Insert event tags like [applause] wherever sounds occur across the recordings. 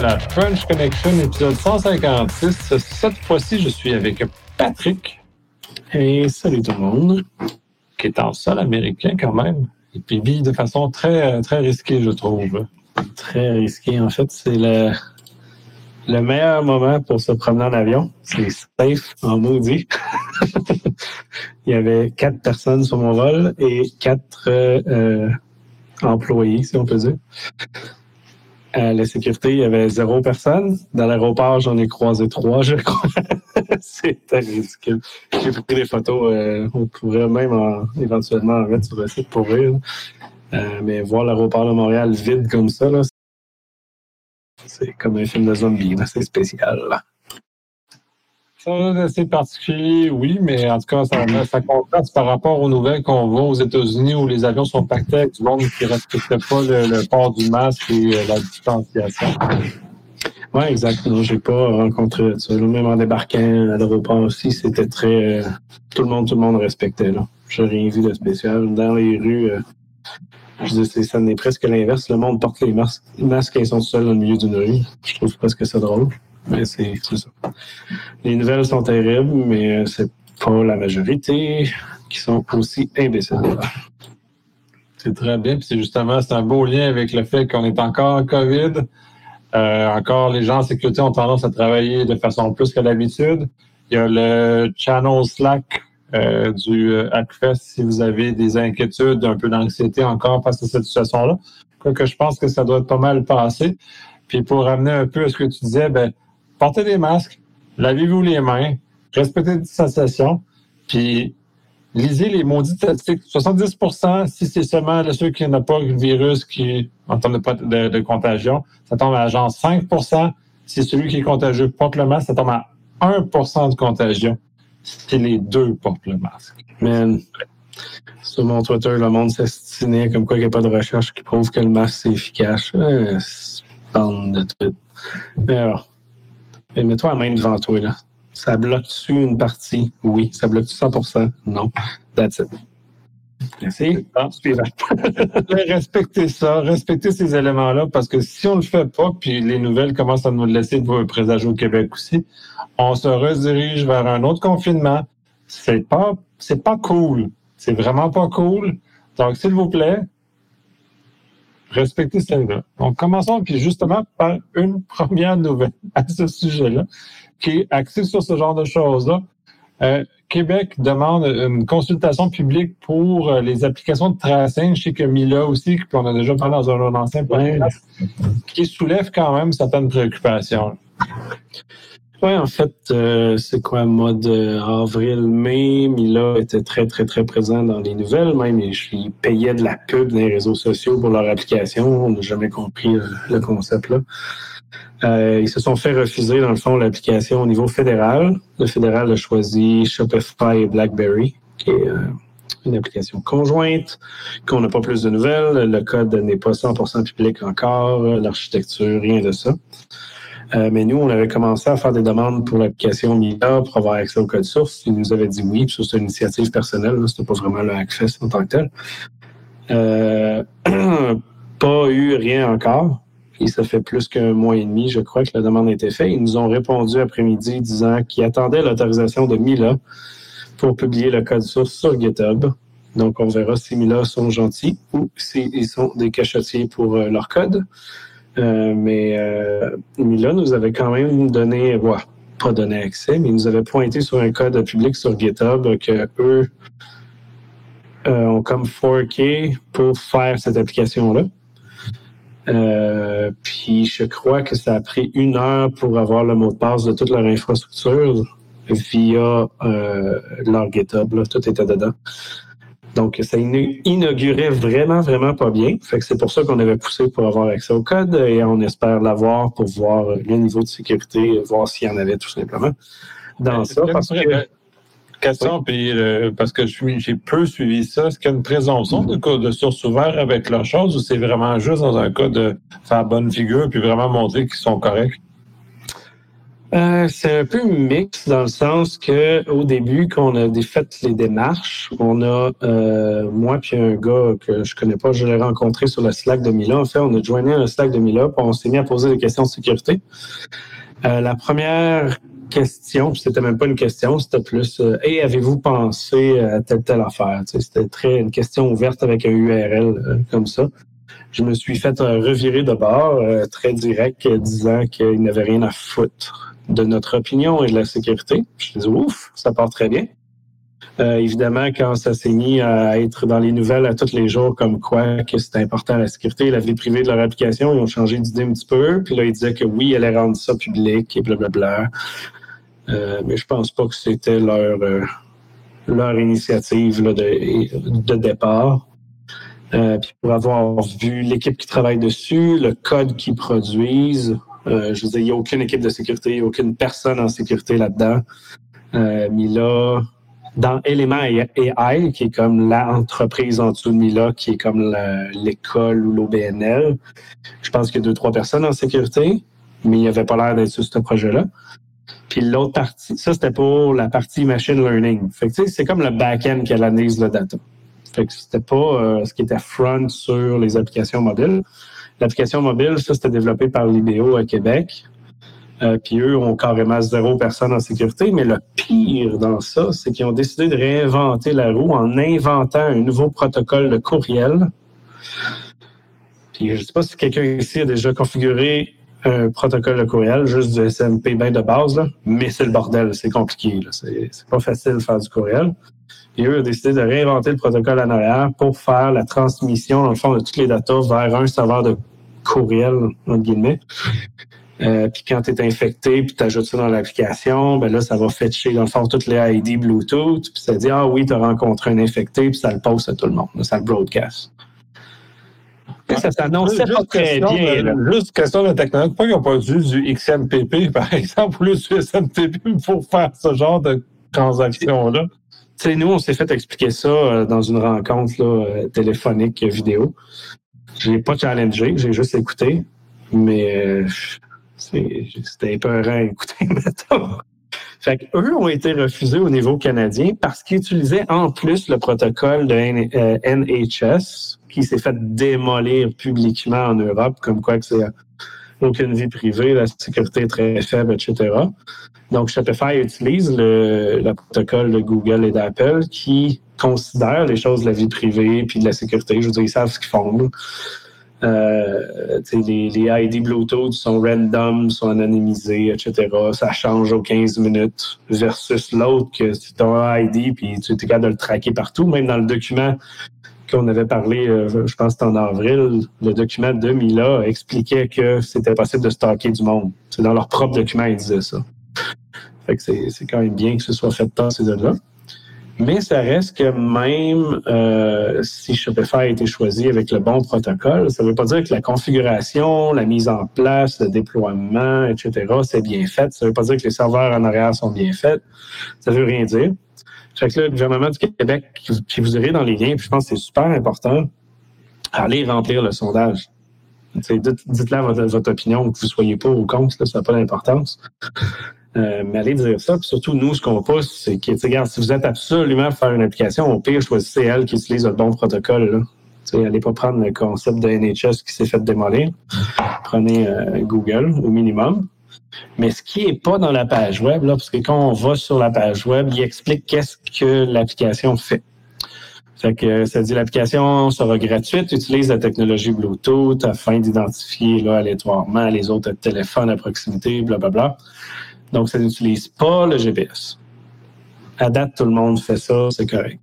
à la French Connection, épisode 156. Cette fois-ci, je suis avec Patrick. Et salut tout le monde. Qui est en sol américain quand même. Et puis vit de façon très, très risquée, je trouve. Très risqué. En fait, c'est le, le meilleur moment pour se promener en avion. C'est safe en maudit. [laughs] Il y avait quatre personnes sur mon vol et quatre euh, employés, si on peut dire. La sécurité, il y avait zéro personne. Dans l'aéroport, j'en ai croisé trois, je crois. [laughs] C'était ridicule. J'ai pris des photos. Euh, on pourrait même éventuellement en mettre sur le site pour rire. Euh, mais voir l'aéroport de Montréal vide comme ça, c'est comme un film de zombie. C'est spécial. Là. Ça assez particulier, oui, mais en tout cas, ça, ça contraste par rapport aux nouvelles qu'on voit aux États-Unis où les avions sont pactés avec du monde qui ne respecte pas le, port du masque et euh, la distanciation. Oui, exactement. J'ai pas rencontré ça. Même en débarquant à l'aéroport aussi, c'était très. Euh, tout le monde, tout le monde respectait. Là. J'ai rien vu de spécial. Dans les rues, euh, je dis, ça n'est presque l'inverse. Le monde porte les masques, masques et ils sont seuls au milieu d'une rue. Je trouve presque ça drôle. Mais c'est ça. Les nouvelles sont terribles, mais c'est pas la majorité qui sont aussi imbéciles. C'est très bien. Puis c'est justement, c'est un beau lien avec le fait qu'on est encore en COVID. Euh, encore, les gens en sécurité ont tendance à travailler de façon plus que d'habitude. Il y a le channel Slack euh, du euh, Hackfest si vous avez des inquiétudes, un peu d'anxiété encore face à cette situation-là. Quoique je pense que ça doit être pas mal passé. Puis pour ramener un peu à ce que tu disais, ben, portez des masques, lavez-vous les mains, respectez les distanciations, puis lisez les maudits statistiques. 70% si c'est seulement ceux qui n'ont pas le virus qui, en termes de, de, contagion, ça tombe à genre 5% Si celui qui est contagieux porte le masque, ça tombe à 1% de contagion si les deux portent le masque. Man, sur mon Twitter, le monde s'estinait comme quoi il n'y a pas de recherche qui prouve que le masque c'est efficace. Euh, de tweets. Mais alors, mets-toi la main devant toi, là. Ça bloque-tu une partie? Oui. Ça bloque-tu 100% Non. That's it. Merci. [laughs] respectez ça, respectez ces éléments-là, parce que si on ne le fait pas, puis les nouvelles commencent à nous laisser présager au Québec aussi, on se redirige vers un autre confinement. C'est pas, c'est pas cool. C'est vraiment pas cool. Donc, s'il vous plaît, respectez celle-là. Donc, commençons puis justement par une [laughs] première nouvelle à ce sujet-là, qui est axée sur ce genre de choses-là. Euh, Québec demande une consultation publique pour euh, les applications de tracing. Je sais que Mila aussi, qu'on a déjà parlé dans un ancien podcast, qui soulève quand même certaines préoccupations. Oui, en fait, euh, c'est quoi, mode euh, avril-mai, Mila était très, très, très présent dans les nouvelles, même, et je de la pub dans les réseaux sociaux pour leur application. On n'a jamais compris euh, le concept-là. ils se sont fait refuser, dans le fond, l'application au niveau fédéral. Le fédéral a choisi Shopify et BlackBerry, qui est une application conjointe, qu'on n'a pas plus de nouvelles. Le code n'est pas 100% public encore, l'architecture, rien de ça. Euh, mais nous, on avait commencé à faire des demandes pour l'application Mila pour avoir accès au code source. Ils nous avaient dit oui, puis ça, c'est une initiative personnelle, c'était pas vraiment le Hackfest en tant que tel. Euh, [clears throat] pas eu rien encore. Et ça fait plus qu'un mois et demi, je crois, que la demande a été faite. Ils nous ont répondu après-midi disant qu'ils attendaient l'autorisation de Mila pour publier le code source sur GitHub. Donc, on verra si Mila sont gentils ou s'ils sont des cachotiers pour euh, leur code. Euh, mais euh, Mila nous avait quand même donné, pas donné accès, mais il nous avait pointé sur un code public sur GitHub que eux euh, ont comme 4K pour faire cette application-là. puis je crois que ça a pris une heure pour avoir le mot de passe de toute leur infrastructure via leur GitHub. Tout était dedans. Donc, ça inaugurait vraiment, vraiment pas bien. Fait que c'est pour ça qu'on avait poussé pour avoir accès au code et on espère l'avoir pour voir le niveau de sécurité, voir s'il y en avait tout simplement dans ça. Parce que, question, puis, euh, parce que j'ai peu suivi ça. Est-ce qu'il y a une présomption de, de source ouverte avec leur chose ou c'est vraiment juste dans un cas de faire bonne figure puis vraiment montrer qu'ils sont corrects? Euh, c'est un peu mix dans le sens que au début, quand on a fait les démarches, on a euh, moi puis un gars que je connais pas, je l'ai rencontré sur le Slack de Mila. En fait, on a joigné un Slack de Mila, puis on s'est mis à poser des questions de sécurité. Euh, la première question, c'était même pas une question, c'était plus Hey, avez-vous pensé à telle telle affaire? c'était très une question ouverte avec un URL comme ça je me suis fait revirer de bord, très direct, disant qu'il n'avait rien à foutre de notre opinion et de la sécurité. Je dis ouf, ça part très bien. Euh, évidemment, quand ça s'est mis à être dans les nouvelles à tous les jours, comme quoi que c'était important la sécurité la vie privée de leur application, ils ont changé d'idée un petit peu. Puis là, ils disaient que oui, elle allait rendre ça public et blablabla. Euh, mais je pense pas que c'était leur, euh, leur initiative de, de départ. Puis pour avoir vu l'équipe qui travaille dessus, le code qu'ils produisent, euh, je veux dire, il n'y a aucune équipe de sécurité, aucune personne en sécurité là-dedans. Euh, Mila, dans Element AI, qui est comme l'entreprise en dessous de Mila, qui est comme l'école ou l'OBNL, je pense qu'il y a deux, trois personnes en sécurité, mais il n'y avait pas l'air d'être sur ce projet-là. Puis l'autre partie, ça c'était pour la partie machine learning. C'est comme le back-end qui analyse le data. Fait que c'était pas euh, ce qui était front sur les applications mobiles. L'application mobile, ça, c'était développé par l'IBO à Québec. Euh, puis eux ont carrément zéro personne en sécurité. Mais le pire dans ça, c'est qu'ils ont décidé de réinventer la roue en inventant un nouveau protocole de courriel. Puis je ne sais pas si quelqu'un ici a déjà configuré un protocole de courriel, juste du SMP bien de base, mais c'est le bordel, c'est compliqué. C'est pas facile de faire du courriel. Et eux ont décidé de réinventer le protocole en arrière pour faire la transmission, dans le fond, de toutes les datas vers un serveur de courriel, entre guillemets. Euh, puis quand tu es infecté, puis tu ajoutes ça dans l'application, ben là, ça va fetcher, dans le fond, toutes les ID Bluetooth, puis ça dit, ah oui, tu as rencontré un infecté, puis ça le poste à tout le monde, ça le broadcast. ça s'annonçait pas très bien. juste question de technologie. Pourquoi ils n'ont pas dû du XMPP, [laughs] par exemple, ou du SMTP pour faire ce genre de transaction-là? nous, on s'est fait expliquer ça euh, dans une rencontre euh, téléphonique vidéo. Je n'ai pas challengé, j'ai juste écouté, mais euh, c'était épeurant à écouter, [laughs] maintenant. Fait qu'eux ont été refusés au niveau canadien parce qu'ils utilisaient en plus le protocole de NHS qui s'est fait démolir publiquement en Europe, comme quoi que c'est aucune vie privée, la sécurité est très faible, etc. Donc, Shopify utilise le, le protocole de Google et d'Apple qui considère les choses de la vie privée puis de la sécurité. Je veux dire, ils savent ce qu'ils font. Euh, les, ID Bluetooth sont random, sont anonymisés, etc. Ça change aux 15 minutes versus l'autre que tu as un ID puis tu es capable de le traquer partout. Même dans le document qu'on avait parlé, euh, je pense que en avril, le document de Mila expliquait que c'était possible de stocker du monde. C'est dans leur propre document, ils disaient ça. Fait que c'est quand même bien que ce soit fait dans ces zones-là. Mais ça reste que même euh, si Shopify a été choisi avec le bon protocole, ça ne veut pas dire que la configuration, la mise en place, le déploiement, etc., c'est bien fait. Ça ne veut pas dire que les serveurs en arrière sont bien faits. Ça ne veut rien dire. Fait que là, le gouvernement du Québec, qui vous irez dans les liens, puis je pense que c'est super important, allez remplir le sondage. Dites-leur votre, votre, opinion, que vous soyez pas ou contre, ça n'a pas d'importance. Euh, mais allez dire ça. Puis surtout, nous, ce qu'on pousse, c'est que, regarde, si vous êtes absolument à faire une application, au pire, choisissez elle qui utilise le bon protocole. Là. allez pas prendre le concept de NHS qui s'est fait démolir. Prenez euh, Google au minimum. Mais ce qui n'est pas dans la page web, là, parce que quand on va sur la page web, il explique qu'est-ce que l'application fait. Fait que ça dit l'application sera gratuite, utilise la technologie Bluetooth afin d'identifier là, aléatoirement les autres téléphones à proximité, blablabla. Bla, bla. Donc, ça n'utilise pas le GPS. À date, tout le monde fait ça, c'est correct.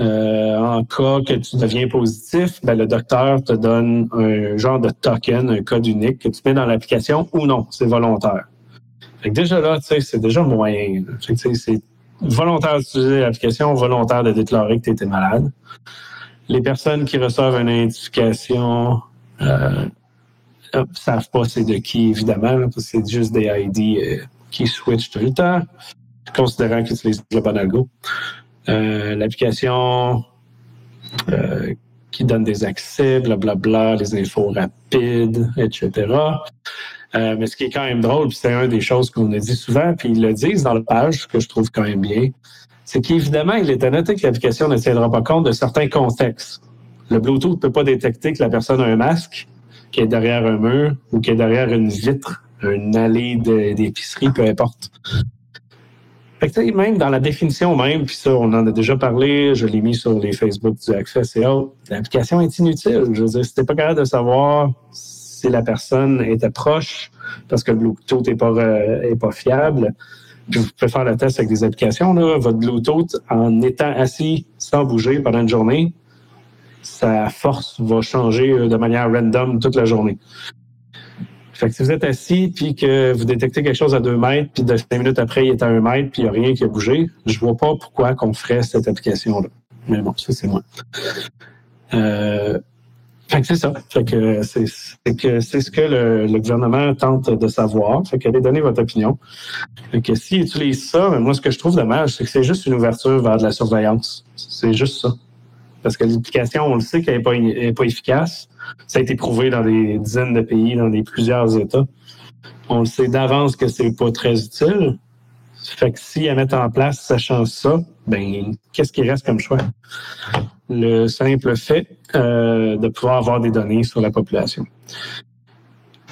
Euh, en cas que tu deviens positif, ben, le docteur te donne un genre de token, un code unique que tu mets dans l'application ou non, c'est volontaire. Fait que déjà là, c'est déjà moyen. c'est volontaire d'utiliser l'application, volontaire de déclarer que tu étais malade. Les personnes qui reçoivent une identification euh, ne savent pas c'est de qui, évidemment, parce que c'est juste des ID euh, qui switchent tout le temps, considérant qu'ils utilisent le bon algo. Euh, l'application euh, qui donne des accès, blablabla, les infos rapides, etc. Euh, mais ce qui est quand même drôle, c'est une des choses qu'on a dit souvent, puis ils le disent dans la page, que je trouve quand même bien, c'est qu'évidemment, il est à noter que l'application ne tiendra pas compte de certains contextes. Le Bluetooth ne peut pas détecter que la personne a un masque, qui est derrière un mur ou qui est derrière une vitre, une allée d'épicerie, peu importe. Fait que, même dans la définition même, puis ça, on en a déjà parlé, je l'ai mis sur les Facebook du Access et autres, l'application est inutile. Je veux dire, si pas capable de savoir si la personne était proche, parce que le Bluetooth n'est pas, euh, pas fiable, puis vous pouvez faire le test avec des applications, là, votre Bluetooth, en étant assis sans bouger pendant une journée, sa force va changer euh, de manière random toute la journée. Fait que si vous êtes assis puis que vous détectez quelque chose à deux mètres, puis de minutes après, il est à un mètre, puis il n'y a rien qui a bougé, je vois pas pourquoi qu'on ferait cette application-là. Mais bon, ça, c'est moi. Euh, fait que c'est ça. Fait que c'est ce que le, gouvernement tente de savoir. Fait qu'allez donner votre opinion. Fait que s'ils utilisent ça, mais moi, ce que je trouve dommage, c'est que c'est juste une ouverture vers de la surveillance. C'est juste ça. Parce que l'application, on le sait qu'elle n'est pas, efficace. Ça a été prouvé dans des dizaines de pays, dans des plusieurs États. On le sait d'avance que c'est pas très utile. Fait que si elle met en place, sachant ça, ben qu'est-ce qui reste comme choix? Le simple fait euh, de pouvoir avoir des données sur la population.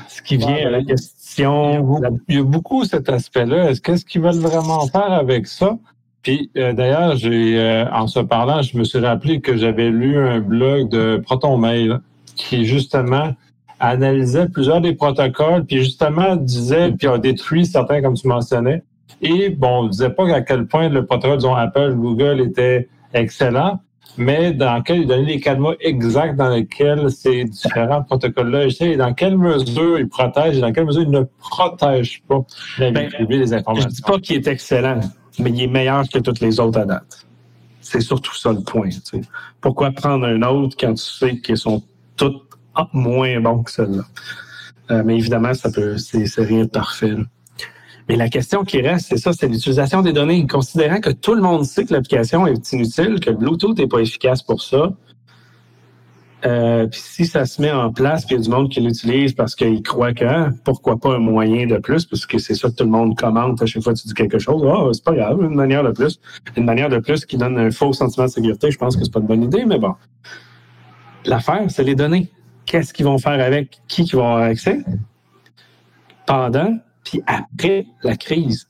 Ce qui vient à la question. Il y a beaucoup cet aspect-là. Est-ce qu'est-ce qu'ils veulent vraiment faire avec ça? Puis euh, d'ailleurs, j'ai euh, en se parlant, je me suis rappelé que j'avais lu un blog de ProtonMail qui justement analysait plusieurs des protocoles, puis justement disait, puis a détruit certains, comme tu mentionnais. Et bon, on disait pas à quel point le protocole, disons, Apple, Google était excellent, mais dans lequel il donnait les canaux exacts dans lesquels ces différents protocoles-là et dans quelle mesure ils protègent et dans quelle mesure ils ne protègent pas la vie ben, des informations. Je dis pas qu'il est excellent mais il est meilleur que toutes les autres à date. C'est surtout ça le point. Pourquoi prendre un autre quand tu sais qu'ils sont tous moins bons que celle-là? Euh, mais évidemment, ça peut, c'est, rien de parfait. Mais la question qui reste, c'est ça, c'est l'utilisation des données. Considérant que tout le monde sait que l'application est inutile, que Bluetooth n'est pas efficace pour ça, euh, puis si ça se met en place, puis il y a du monde qui l'utilise parce qu'il croit que hein, pourquoi pas un moyen de plus, parce que c'est ça que tout le monde commente à chaque fois que tu dis quelque chose. oh, c'est pas grave, une manière de plus. Une manière de plus qui donne un faux sentiment de sécurité, je pense que c'est pas une bonne idée, mais bon. L'affaire, c'est les données. Qu'est-ce qu'ils vont faire avec? Qui qui va avoir accès? Pendant, puis après la crise.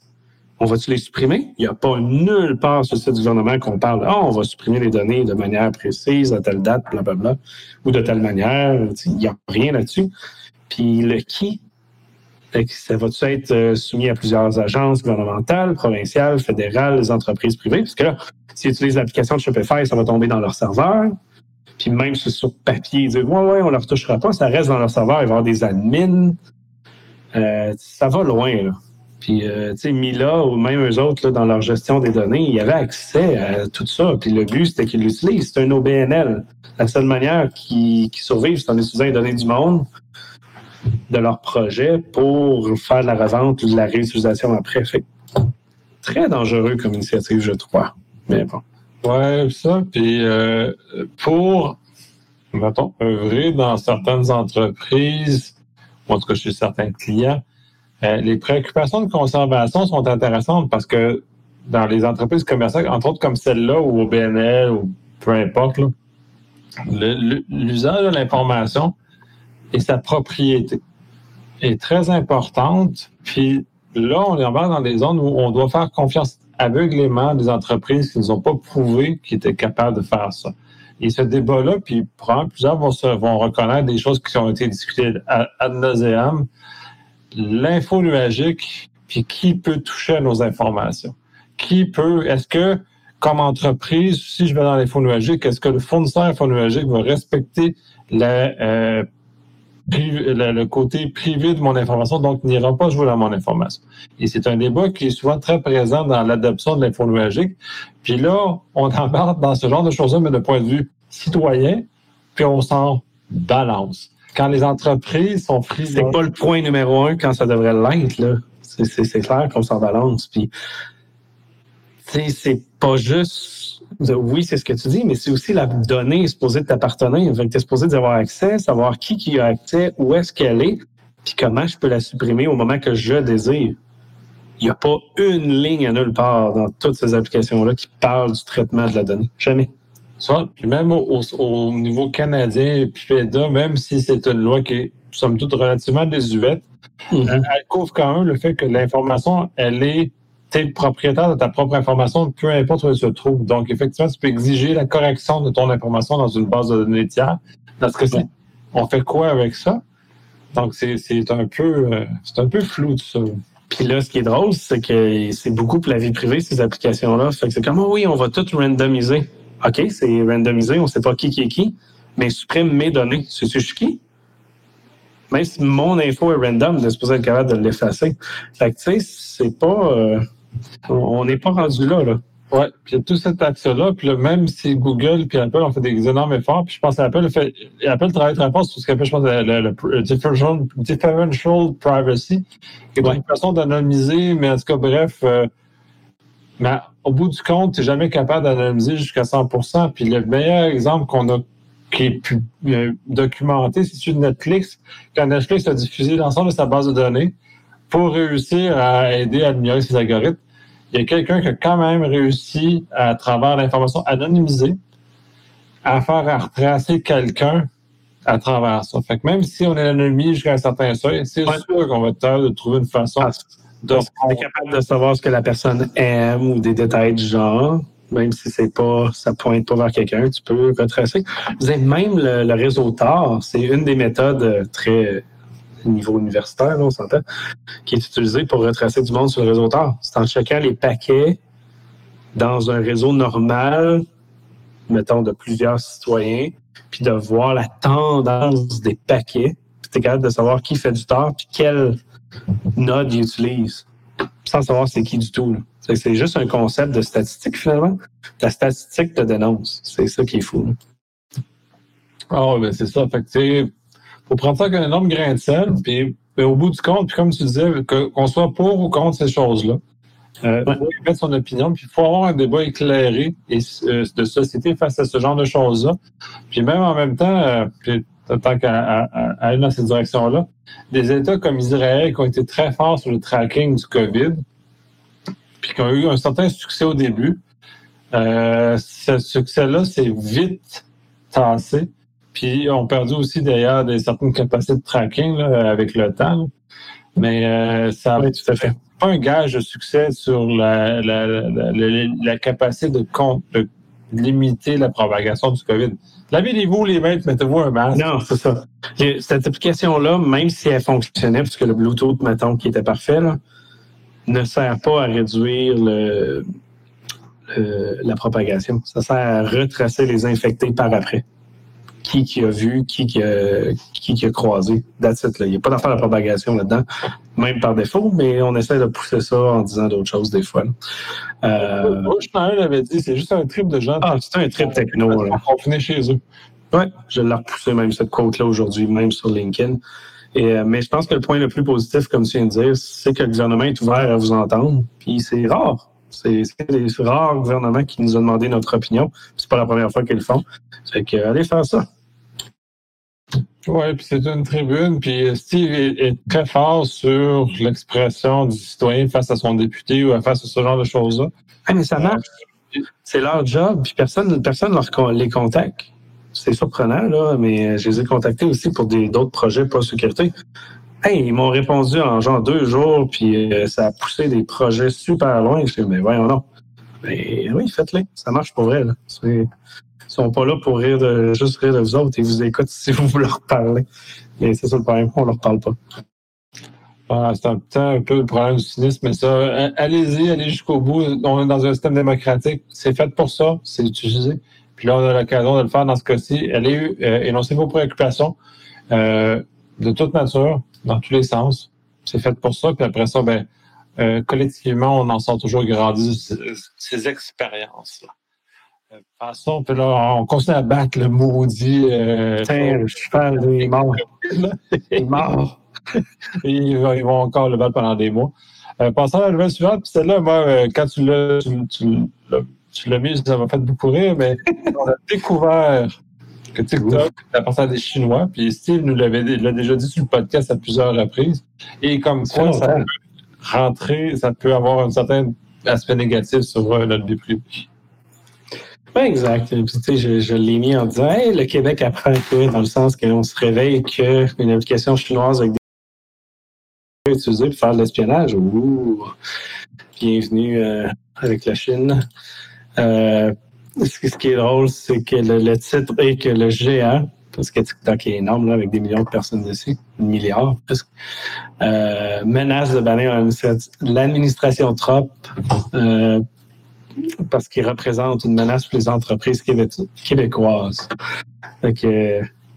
On va-tu les supprimer? Il n'y a pas nulle part sur ce gouvernement qu'on parle, ah, on va supprimer les données de manière précise, à telle date, blablabla, ou de telle manière. Il n'y a rien là-dessus. Puis le qui, ça va-tu être euh, soumis à plusieurs agences gouvernementales, provinciales, fédérales, les entreprises privées? Parce que là, s'ils utilisent l'application de Shopify, ça va tomber dans leur serveur. Puis même sur papier, ils disent Ouais, ouais, on ne leur touchera pas, ça reste dans leur serveur, il va y avoir des admins. Euh, ça va loin, là. Puis, euh, tu sais, Mila ou même eux autres, là, dans leur gestion des données, ils avaient accès à tout ça. Puis le but, c'était qu'ils l'utilisent. C'est un OBNL. La seule manière qu'ils survivent, c'est en utilisant les données du monde de leur projet pour faire de la revente ou de la réutilisation après. Fait très dangereux comme initiative, je crois. Mais bon. Ouais, ça. Puis euh, pour, mettons, œuvrer dans certaines entreprises, ou en tout cas chez certains clients, euh, les préoccupations de conservation sont intéressantes parce que dans les entreprises commerciales, entre autres comme celle-là ou au BNL ou peu importe, l'usage de l'information et sa propriété est très importante. Puis là, on est embarque dans des zones où on doit faire confiance aveuglément des entreprises qui ne ont pas prouvé qu'ils étaient capables de faire ça. Et ce débat-là, puis plusieurs vont, se, reconnaître des choses qui ont été discutées ad nauseam, l'info nuagique, puis qui peut toucher à nos informations? Qui peut, est-ce que, comme entreprise, si je vais dans l'info nuagique, est-ce que le fournisseur info nuagique va respecter euh, le côté privé de mon information, donc n'ira pas jouer dans mon information? Et c'est un débat qui est souvent très présent dans l'adoption de l'info nuagique. Puis là, on [laughs] embarque dans ce genre de choses-là, mais de point de vue citoyen, puis on s'en balance quand les entreprises sont prises. C'est pas le point numéro un quand ça devrait l'être, là. C'est clair qu'on s'en balance. Puis, c'est pas juste. Oui, c'est ce que tu dis, mais c'est aussi la donnée supposée t'appartenir. Tu es supposé d'y avoir accès, savoir qui qui a accès, où est-ce qu'elle est. puis comment je peux la supprimer au moment que je désire. Il n'y a pas une ligne à nulle part dans toutes ces applications-là qui parle du traitement de la donnée. Jamais. Ça, puis même au, niveau canadien, puis FEDA, même si c'est une loi qui est, somme toute, relativement désuète, mm-hmm. elle couvre quand même le fait que l'information, elle est tu es le propriétaire de ta propre information, peu importe où elle se trouve. Donc, effectivement, tu peux exiger la correction de ton information dans une base de données tiers. Dans ce cas-ci, on fait quoi avec ça? Donc, c'est un peu euh, c'est un peu flou tout ça. Puis là, ce qui est drôle, c'est que c'est beaucoup pour la vie privée, ces applications-là. Fait que c'est comme, oh oui, on va tout randomiser. OK, c'est randomisé, on ne sait pas qui qui est qui, mais supprime mes données. C'est je suis qui? Même si mon info est random, c'est supposé être capable de l'effacer. Fait que, tu sais, c'est pas... Euh, on n'est pas rendu là, là. Oui, puis il y a tout cet axe-là. Puis là, même si Google puis Apple ont fait des énormes efforts, puis je pense qu'Apple fait, Apple travaille très fort sur ce qu'Apple, je pense, le, differential, privacy, qui est une façon d'anonymiser, mais en tout cas, bref, euh, mais au bout du compte, tu n'es jamais capable d'anonymiser jusqu'à 100% Puis le meilleur exemple qu'on a qui est euh, documenté, c'est celui de Netflix. Quand Netflix a diffusé l'ensemble de sa base de données pour réussir à aider à améliorer ses algorithmes, il y a quelqu'un qui a quand même réussi, à travers l'information anonymisée, à faire retracer quelqu'un à travers ça. Fait que même si on est anonymisé jusqu'à un certain seuil, c'est sûr qu'on va être de trouver une façon de... On est capable de savoir ce que la personne aime ou des détails du genre. Même si c'est pas, ça pointe pas vers quelqu'un, tu peux retracer. Vous avez même le, réseau TAR, c'est une des méthodes très niveau universitaire, on s'entend, qui est utilisé pour retracer du monde sur le réseau TAR. C'est en checkant les paquets dans un réseau normal, mettons, de plusieurs citoyens, puis de voir la tendance des paquets, puis tu es capable de savoir qui fait du tort, puis quel node il utilise, sans savoir c'est qui du tout. C'est juste un concept de statistique, finalement. La statistique te dénonce. C'est ça qui est fou. Ah, ben c'est ça. Fait que, faut prendre ça avec un énorme grain de sel, puis au bout du compte, puis comme tu disais, qu'on soit pour ou contre ces choses-là, euh, il faut mettre son opinion, puis il faut avoir un débat éclairé et, euh, de société face à ce genre de choses-là. Puis même en même temps, euh, tant qu'à aller dans cette direction-là, des États comme Israël qui ont été très forts sur le tracking du COVID, puis qui ont eu un certain succès au début, euh, ce succès-là s'est vite tassé. Puis ont perdu aussi d'ailleurs des certaines capacités de tracking là, avec le temps. Mais euh, ça oui, tout à fait pas un gage de succès sur la, la, la, capacité de, de, limiter la propagation du COVID. Lavez-vous les mains, mettez-vous un masque. Non, c'est ça. cette application-là, même si elle fonctionnait, puisque le Bluetooth, mettons, qui était parfait, là, ne sert pas à réduire le, la propagation. Ça sert à retracer les infectés par après qui qui a vu, qui qui a, qui, qui a croisé. That's it, là. Il n'y a pas d'affaire de propagation là-dedans, même par défaut, mais on essaie de pousser ça en disant d'autres choses des fois. Euh... Moi, je l'avais dit, c'est juste un trip de gens. Ah, c'est un trip techno. Là. Confinés chez eux. Oui, je l'ai repoussé même cette quote-là aujourd'hui, même sur LinkedIn. Et, euh, mais je pense que le point le plus positif, comme tu viens de dire, c'est que le gouvernement est ouvert à vous entendre. Puis c'est rare. C'est des rares gouvernements qui nous ont demandé notre opinion. C'est pas la première fois qu'ils le font. Fait que allez faire ça. Oui, puis c'est une tribune, puis Steve est, très fort sur l'expression du citoyen face à son député ou face à ce genre de choses-là. Ah, mais ça marche. C'est leur job, puis personne personne leur, les contacte. C'est surprenant, là, mais je les ai contactés aussi pour d'autres projets pas sécurité. Hey, ils m'ont répondu en genre deux jours, puis euh, ça a poussé des projets super loin. Je dis, mais voyons non. Mais oui, faites-les. Ça marche pour vrai. Là. Ils sont pas là pour rire de, juste rire de vous autres. Ils vous écoutent si [laughs] vous leur parlez. Mais c'est ça le problème, on leur parle pas. Ah, c'est un, un, peu le problème du cynisme, mais ça, allez-y, allez jusqu'au bout. On est dans un système démocratique. C'est fait pour ça, c'est utilisé. Puis là, on a l'occasion de le faire dans ce cas-ci. Allez euh, énoncer vos préoccupations euh, de toute nature, dans tous les sens. C'est fait pour ça. Puis après ça, ben, euh, collectivement, on en sort toujours grandi ces, ces expériences-là. De toute façon, puis là, on continue à battre le maudit. Euh, Tiens, le cheval, est mort. il est mort. [laughs] [laughs] ils, vont encore le battre pendant des mois. Euh, passons à la nouvelle suivante, puis celle-là, moi, euh, quand tu l'as, tu, tu, tu l'as mis, ça m'a fait beaucoup rire, mais [laughs] on a découvert que TikTok appartient à des Chinois. Puis Steve nous l'avait l'a déjà dit sur le podcast à plusieurs reprises. Et comme quoi, ça peut rentrer, ça peut avoir un certain aspect négatif sur euh, notre vie privée. Oui, exact. Puis, je, je l'ai mis en disant hey, le Québec apprend que, dans le sens qu'on se réveille qu'une application chinoise avec des utilisée pour faire de l'espionnage. Ouh, bienvenue euh, avec la Chine. Euh, ce qui est drôle, c'est que le, titre est que le géant, parce que TikTok est énorme, là, avec des millions de personnes dessus, un milliard euh, menace de bannir l'administration Trump euh, parce qu'il représente une menace pour les entreprises québécoises.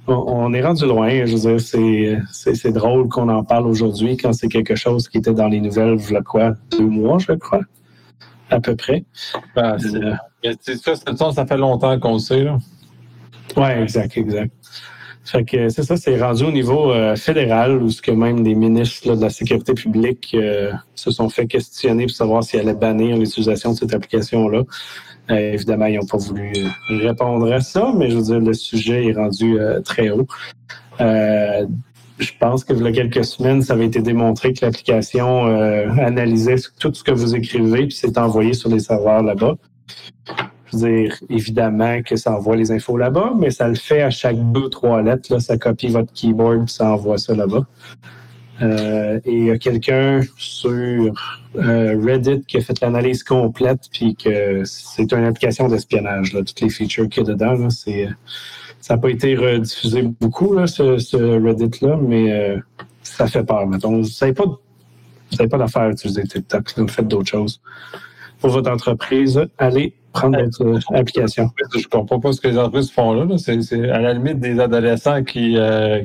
On, est rendu loin. Je veux dire, c'est drôle qu'on en parle aujourd'hui quand c'est quelque chose qui était dans les nouvelles, je quoi, deux mois, je crois, à peu près. Ben, euh, ça, ça fait longtemps qu'on le sait. Oui, exact, exact. Fait que c'est ça, c'est rendu au niveau euh, fédéral où ce que même des ministres de la sécurité publique euh, se sont fait questionner pour savoir s'ils allaient bannir l'utilisation de cette application-là. Euh, évidemment, ils n'ont pas voulu répondre à ça, mais je veux dire, le sujet est rendu très haut. Je pense que il y a quelques semaines, ça avait été démontré que l'application analysait tout ce que vous écrivez puis c'est envoyé sur les serveurs là-bas dire, évidemment que ça envoie les infos là-bas, mais ça le fait à chaque deux, trois lettres. Là, ça copie votre keyboard ça envoie ça là-bas. Euh, et il y a quelqu'un sur euh, Reddit qui a fait l'analyse complète, puis que c'est une application d'espionnage. Toutes les features qu'il y a dedans, c'est, ça n'a pas été rediffusé beaucoup, là, ce, Reddit-là, mais euh, ça fait peur. Mettons. Vous ne savez pas, pas d'affaire utiliser TikTok, vous faites d'autres choses. Pour votre entreprise, allez prendre votre application. Je comprends pas ce que les entreprises font là. C'est à la limite des adolescents euh, qui,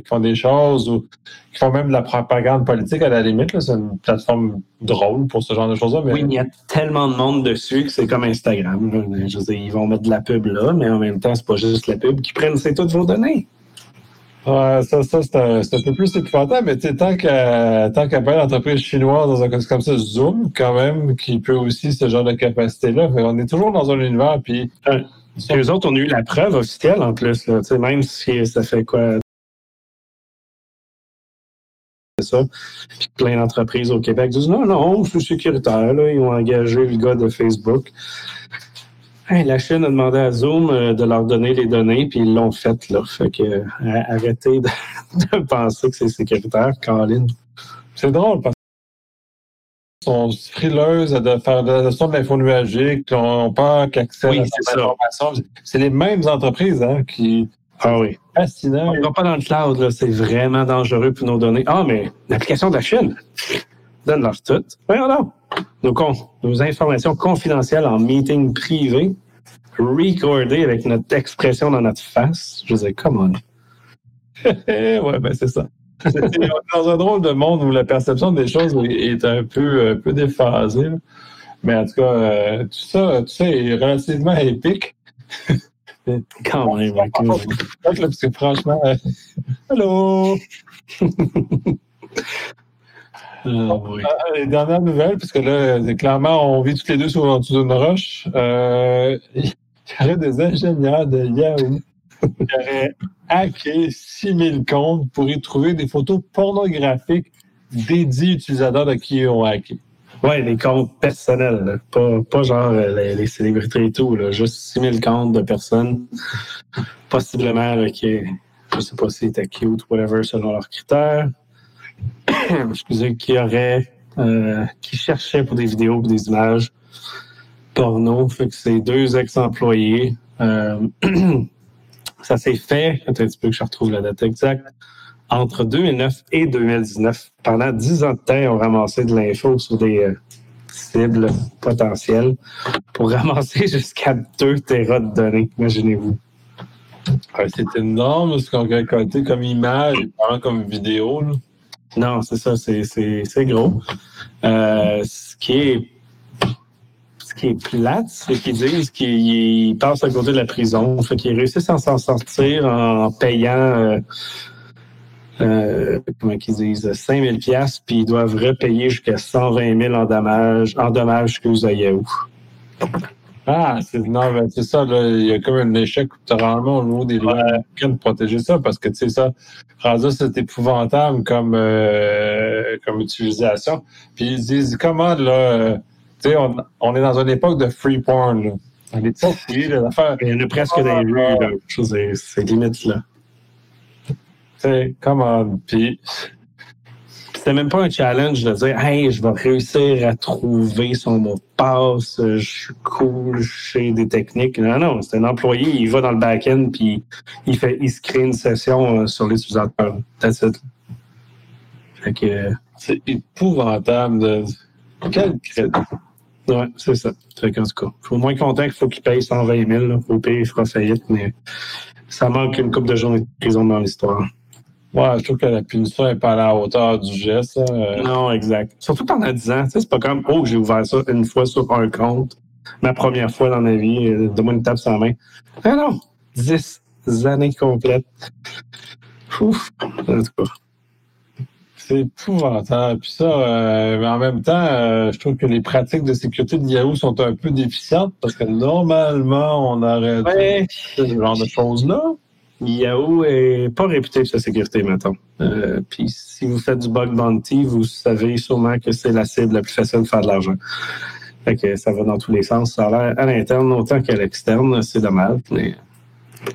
font des choses ou qui font même de la propagande politique à la limite. C'est une plateforme drôle pour ce genre de choses-là. Oui, il y a tellement de monde dessus que c'est comme Instagram. Je veux dire, ils vont mettre de la pub là, mais en même temps, c'est pas juste la pub qui prennent, c'est toutes vos données. Ouais, ça, ça c'est un, un, peu plus épouvantable, mais tant qu'à tant qu'à pas l'entreprise chinoise dans un cas comme ça, Zoom, quand même, qui peut aussi ce genre de capacité-là. On est toujours dans un univers, puis. Euh, les autres, on a eu la preuve officielle en plus, là, même si ça fait quoi? Ça. Puis plein d'entreprises au Québec disent non, non, c'est sécuritaire. Là. Ils ont engagé le gars de Facebook la Chine a demandé à Zoom euh, de leur donner les données, puis ils l'ont fait. Là. Fait que euh, arrêtez [laughs] de, penser que c'est sécuritaire, Caroline. C'est drôle parce qu'ils sont frileuses de faire de la gestion de l'info nuagique, n'ont pas qu'accès à l'information. C'est les mêmes entreprises hein, qui. Ah oui. Fascinant. On ne va pas dans le cloud, c'est vraiment dangereux pour nos données. Ah, mais l'application de la Chine, donne-leur tout. Voyons donc nos, nos informations confidentielles en meeting privé, recordées avec notre expression dans notre face. Je disais, come on. [laughs] ouais, ben c'est ça. dans un drôle de monde où la perception des choses est un peu, un peu déphasée. Mais en tout cas, euh, tout, ça, tout ça est relativement épique. [laughs] Quand même, [laughs] parce que franchement, euh, allô! Ah, ah, les dernières nouvelles, parce que là, clairement, on vit tous les deux sur une roche. Euh, [laughs] il y aurait des ingénieurs de Yahoo qui auraient hacké 6000 comptes pour y trouver des photos pornographiques dédiées utilisateurs de qui ils ont hacké. Oui, des comptes personnels, Pas, genre euh, les, célébrités et tout, là. juste 6000 comptes de personnes, possiblement qui, je sais pas si c'était cute, whatever, selon leurs critères. [coughs] qui aurait, euh, qui cherchait pour des vidéos, pour des images porno. Fait que c'est deux ex-employés. Euh, [clears throat] ça s'est fait, un petit peu que je retrouve la date exacte, entre 2009 et 2019. Pendant dix ans de temps, on ramassait de l'info sur des euh, cibles potentielles pour [laughs] ramasser jusqu'à 2 terras de données, imaginez-vous. c'est énorme ce qu'on a récolté comme image comme vidéo. Là. Non, c'est ça, c'est gros. Euh, ce qui est ce qui est plate, c'est qu'ils disent qu'ils passent à côté de la prison. Fait qu'ils réussissent à s'en sortir en payant euh, euh, comment qu'ils disent 5 000 pièces puis ils doivent repayer jusqu'à 120 000 en dommages, en dommages que vous ayez où. Ah, c'est non, mais c'est ça, là, il y a comme un échec vraiment au niveau des lois américaines de protéger ça, parce que tu sais ça, rendu c'est épouvantable comme euh, comme utilisation. Puis ils disent comment là, tu sais, on, on, est dans une époque de free porn. Là. On est pas. Il y en a presque des rues, là. C'est limite là. Tu sais, comment. Puis c'était même pas un challenge de dire Hey, je vais réussir à trouver son mot de passe, je suis cool, je sais des techniques. Non, non, c'est un employé, il va dans le back-end puis il fait il se crée une session euh, sur l'utilisateur. That's it. Fait que c'est épouvantable de quel crédit. Ouais, c'est ça. Fait qu'en tout cas, je suis au moins content qu'il faut qu'il paye 120 000. Là. Au pire, il fera faillite, mais ça manque une coupe de journées de prison dans l'histoire. Ouais, je trouve que la punition n'est pas à la hauteur du geste. Euh. Non, exact. Surtout pendant 10 ans. C'est pas comme, oh, j'ai ouvert ça une fois sur un compte, ma première fois dans ma vie, euh, donne-moi une table sans main. Ah non, 10 années complètes. Ouf, en tout cas. C'est épouvantable. Puis ça, euh, mais en même temps, je trouve que les pratiques de sécurité de Yahoo sont un peu déficientes parce que normalement, on aurait ouais. ce genre de choses-là. Yahoo est pas réputé pour sa sécurité, maintenant. Euh, puis si vous faites du bug bounty, vous savez sûrement que c'est la cible la plus facile de faire de l'argent. Fait que ça va dans tous les sens. Ça a l'air à l'interne autant qu'à l'externe. C'est dommage, mais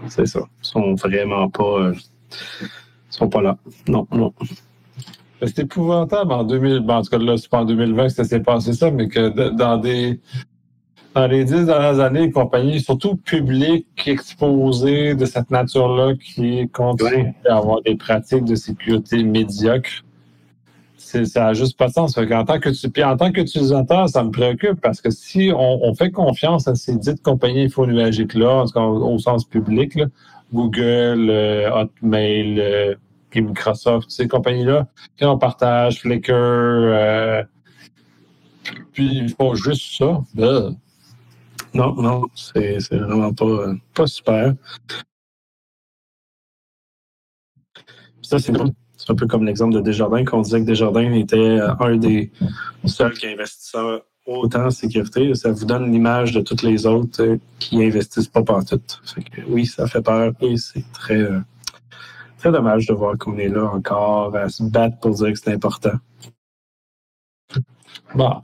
c'est ça. Ils sont vraiment pas, euh, sont pas là. Non, non. C'est épouvantable en 2000. Bon, en tout cas, là, c'est pas en 2020 que ça s'est passé ça, mais que dans des dans les dix dernières années, les compagnies, surtout publiques, exposées de cette nature-là, qui continuent à avoir des pratiques de sécurité médiocres, ça n'a juste pas de sens. en tant que puis en tant qu'utilisateur, ça me préoccupe parce que si on, fait confiance à ces dites compagnies infonuagiques-là, au sens public, Google, euh, Hotmail, euh, Microsoft, ces compagnies-là, qui on partage, Flickr, euh, puis ils font juste ça. Non, non, c'est vraiment pas, pas super. Ça, c'est un peu comme l'exemple de Desjardins, qu'on disait que Desjardins était un des seuls qui investissait autant en sécurité. Ça vous donne l'image de toutes les autres qui investissent pas partout. oui, ça fait peur et c'est très, très dommage de voir qu'on est là encore à se battre pour dire que c'est important. Bon,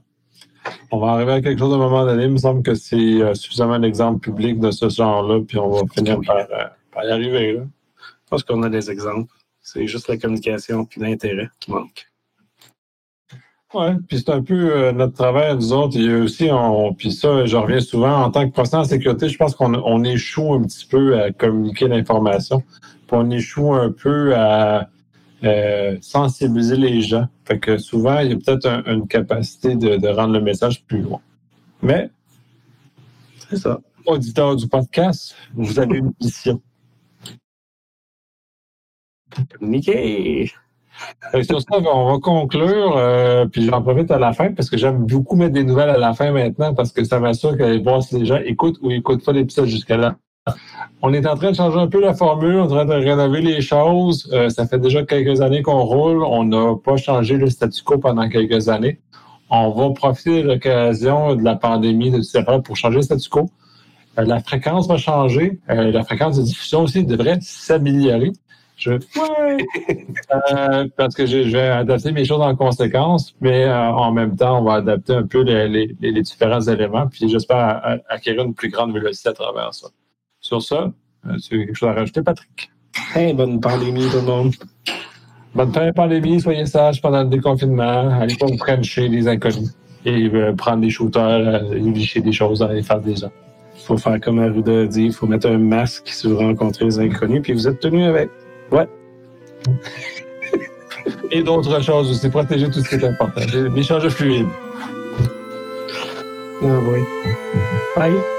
on va arriver à quelque chose à un moment donné. Il me semble que c'est euh, suffisamment d'exemples publics de ce genre-là, puis on va finir euh, par, y arriver. Là. Je pense qu'on a des exemples. C'est juste la communication puis l'intérêt qui manque. Oui, puis c'est un peu euh, notre travail, nous autres. Il y a aussi, on, puis ça, je reviens souvent, en tant que professionnel en sécurité, je pense qu'on échoue un petit peu à communiquer l'information. Puis on échoue un peu à euh, sensibiliser les gens. Fait que souvent, il y a peut-être une capacité de, rendre le message plus loin. Mais, c'est ça. Auditeur du podcast, vous avez une mission. Communiquer. Sur ça, on va conclure, euh, puis j'en profite à la fin parce que j'aime beaucoup mettre des nouvelles à la fin maintenant parce que ça m'assure que voir si les gens écoutent ou n'écoutent pas l'épisode jusqu'à là. On est en train de changer un peu la formule, on est en train de rénover les choses. Euh, ça fait déjà quelques années qu'on roule. On n'a pas changé le statu quo pendant quelques années. On va profiter de l'occasion de la pandémie, de tout pour changer le statu quo. Euh, la fréquence va changer. Euh, la fréquence de diffusion aussi devrait s'améliorer. Je [laughs] parce que je, vais adapter mes choses en conséquence, mais en même temps, on va adapter un peu les, les différents éléments, puis j'espère acquérir une plus grande vélocité à travers ça. Sur ça, euh, tu as quelque chose à rajouter, Patrick? Hey, bonne pandémie, tout le monde. Bonne fin de pandémie, soyez sages pendant le déconfinement. Allez pas vous prendre chez les inconnus et euh, prendre des shooters, euh, licher des choses dans les faces des gens. Il faut faire comme Arruda a dit, il faut mettre un masque si vous rencontrez les inconnus, puis vous êtes tenu avec. Ouais. [laughs] et d'autres choses aussi, protéger tout ce qui est important. L'échange fluide. Ah oui. Bye.